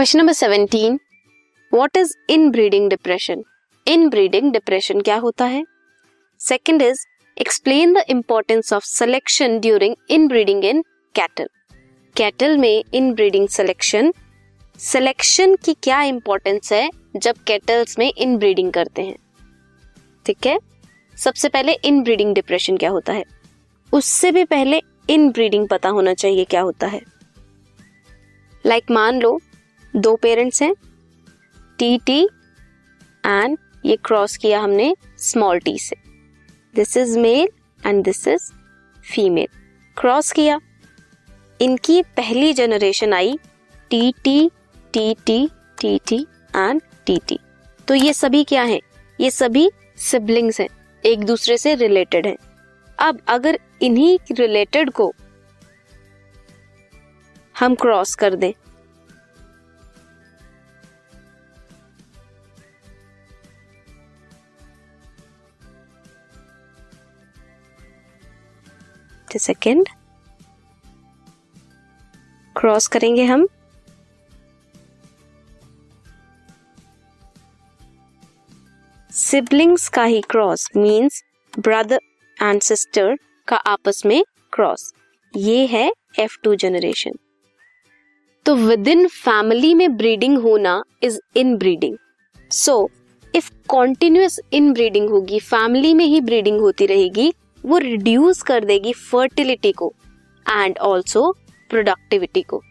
Question number seventeen what is inbreeding depression inbreeding depression क्या होता है? Second is explain the importance of selection during inbreeding in cattle cattle में इन breeding selection selection की क्या importance है जब kettles में इन ब्रीडिंग करते हैं? ठीक है? सबसे पहले इन ब्रीडिंग डिप्रेशन क्या होता है? उससे भी पहले इन ब्रीडिंग पता होना चाहिए क्या होता है? लाइक like, मान लो दो पेरेंट्स हैं, टी टी एंड ये क्रॉस किया हमने स्मॉल टी से। This is male and this is female cross किया। इनकी पहली generation I T T T T T T and T T. तो ये सभी क्या हैं? ये सभी सिबलिंग्स हैं, एक दूसरे से रिलेटेड हैं। अब अगर इन्हीं रिलेटेड को हम क्रॉस कर दें सेकेंड क्रॉस करेंगे हम. सिबलिंग्स का ही cross means brother and sister का आपस में क्रॉस ये है एफ़ टू जनरेशन तो विद इन फैमिली में ब्रीडिंग होना is inbreeding so if continuous inbreeding होगी फैमिली में ही ब्रीडिंग होती रहेगी वो रिड्यूस कर देगी फर्टिलिटी को एंड ऑल्सो प्रोडक्टिविटी को।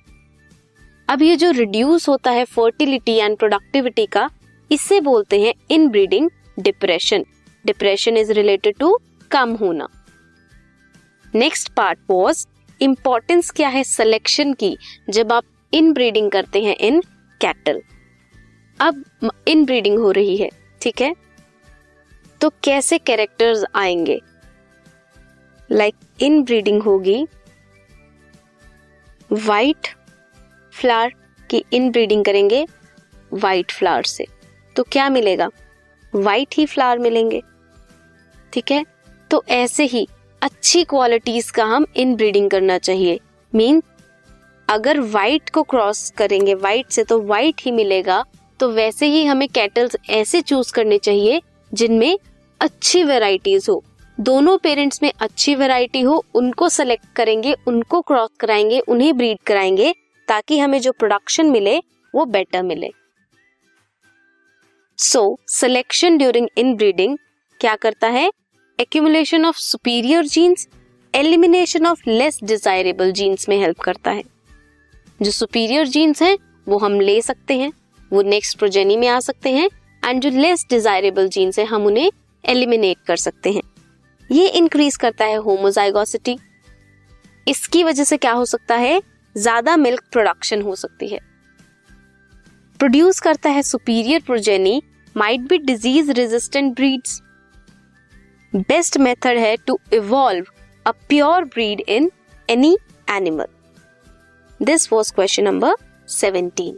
अब ये जो रिड्यूस होता है फर्टिलिटी एंड प्रोडक्टिविटी का इसे बोलते हैं inbreeding depression depression is related to कम होना। नेक्स्ट पार्ट वॉज़ इंपॉर्टेंस क्या है सिलेक्शन की, जब आप इन ब्रीडिंग करते हैं इन कैटल अब इन ब्रीडिंग हो रही है, ठीक है? तो कैसे कैरेक्टर्स आएँगे? लाइक इन ब्रीडिंग होगी। वाइट फ्लावर की इन ब्रीडिंग करेंगे वाइट फ्लावर से। तो क्या मिलेगा? वाइट ही फ्लावर मिलेंगे। ठीक है? तो ऐसे ही अच्छी क्वालिटीज का हम इन ब्रीडिंग करना चाहिए। मीन अगर वाइट को क्रॉस करेंगे वाइट से तो वाइट ही मिलेगा। तो वैसे ही हमें कैटल्स ऐसे चूज़ करने चाहिए जिनमें अच्छी वेराइटीज हो। दोनों पेरेंट्स में अच्छी वैरायटी हो, उनको सेलेक्ट करेंगे, उनको क्रॉस कराएँगे, उन्हें ब्रीड कराएँगे, ताकि हमें जो प्रोडक्शन मिले, वो बेटर मिले। So selection during inbreeding क्या करता है? Accumulation of superior genes elimination of less desirable genes में हेल्प करता है। जो सुपीरियर जीन्स हैं, वो हम ले सकते हैं, वो नेक्स्ट प्रोजेनी में आ सकते हैं एंड जो लेस डिजायरेबल जीन्स है, हम उन्हें एलिमिनेट कर सकते हैं। ये इंक्रीज करता है होमोजाइगोसिटी इसकी वजह से क्या हो सकता है? ज़्यादा मिल्क प्रोडक्शन हो सकती है। प्रोड्यूस करता है superior progeny might be disease resistant breeds best method है to evolve a pure breed in any animal this was question number seventeen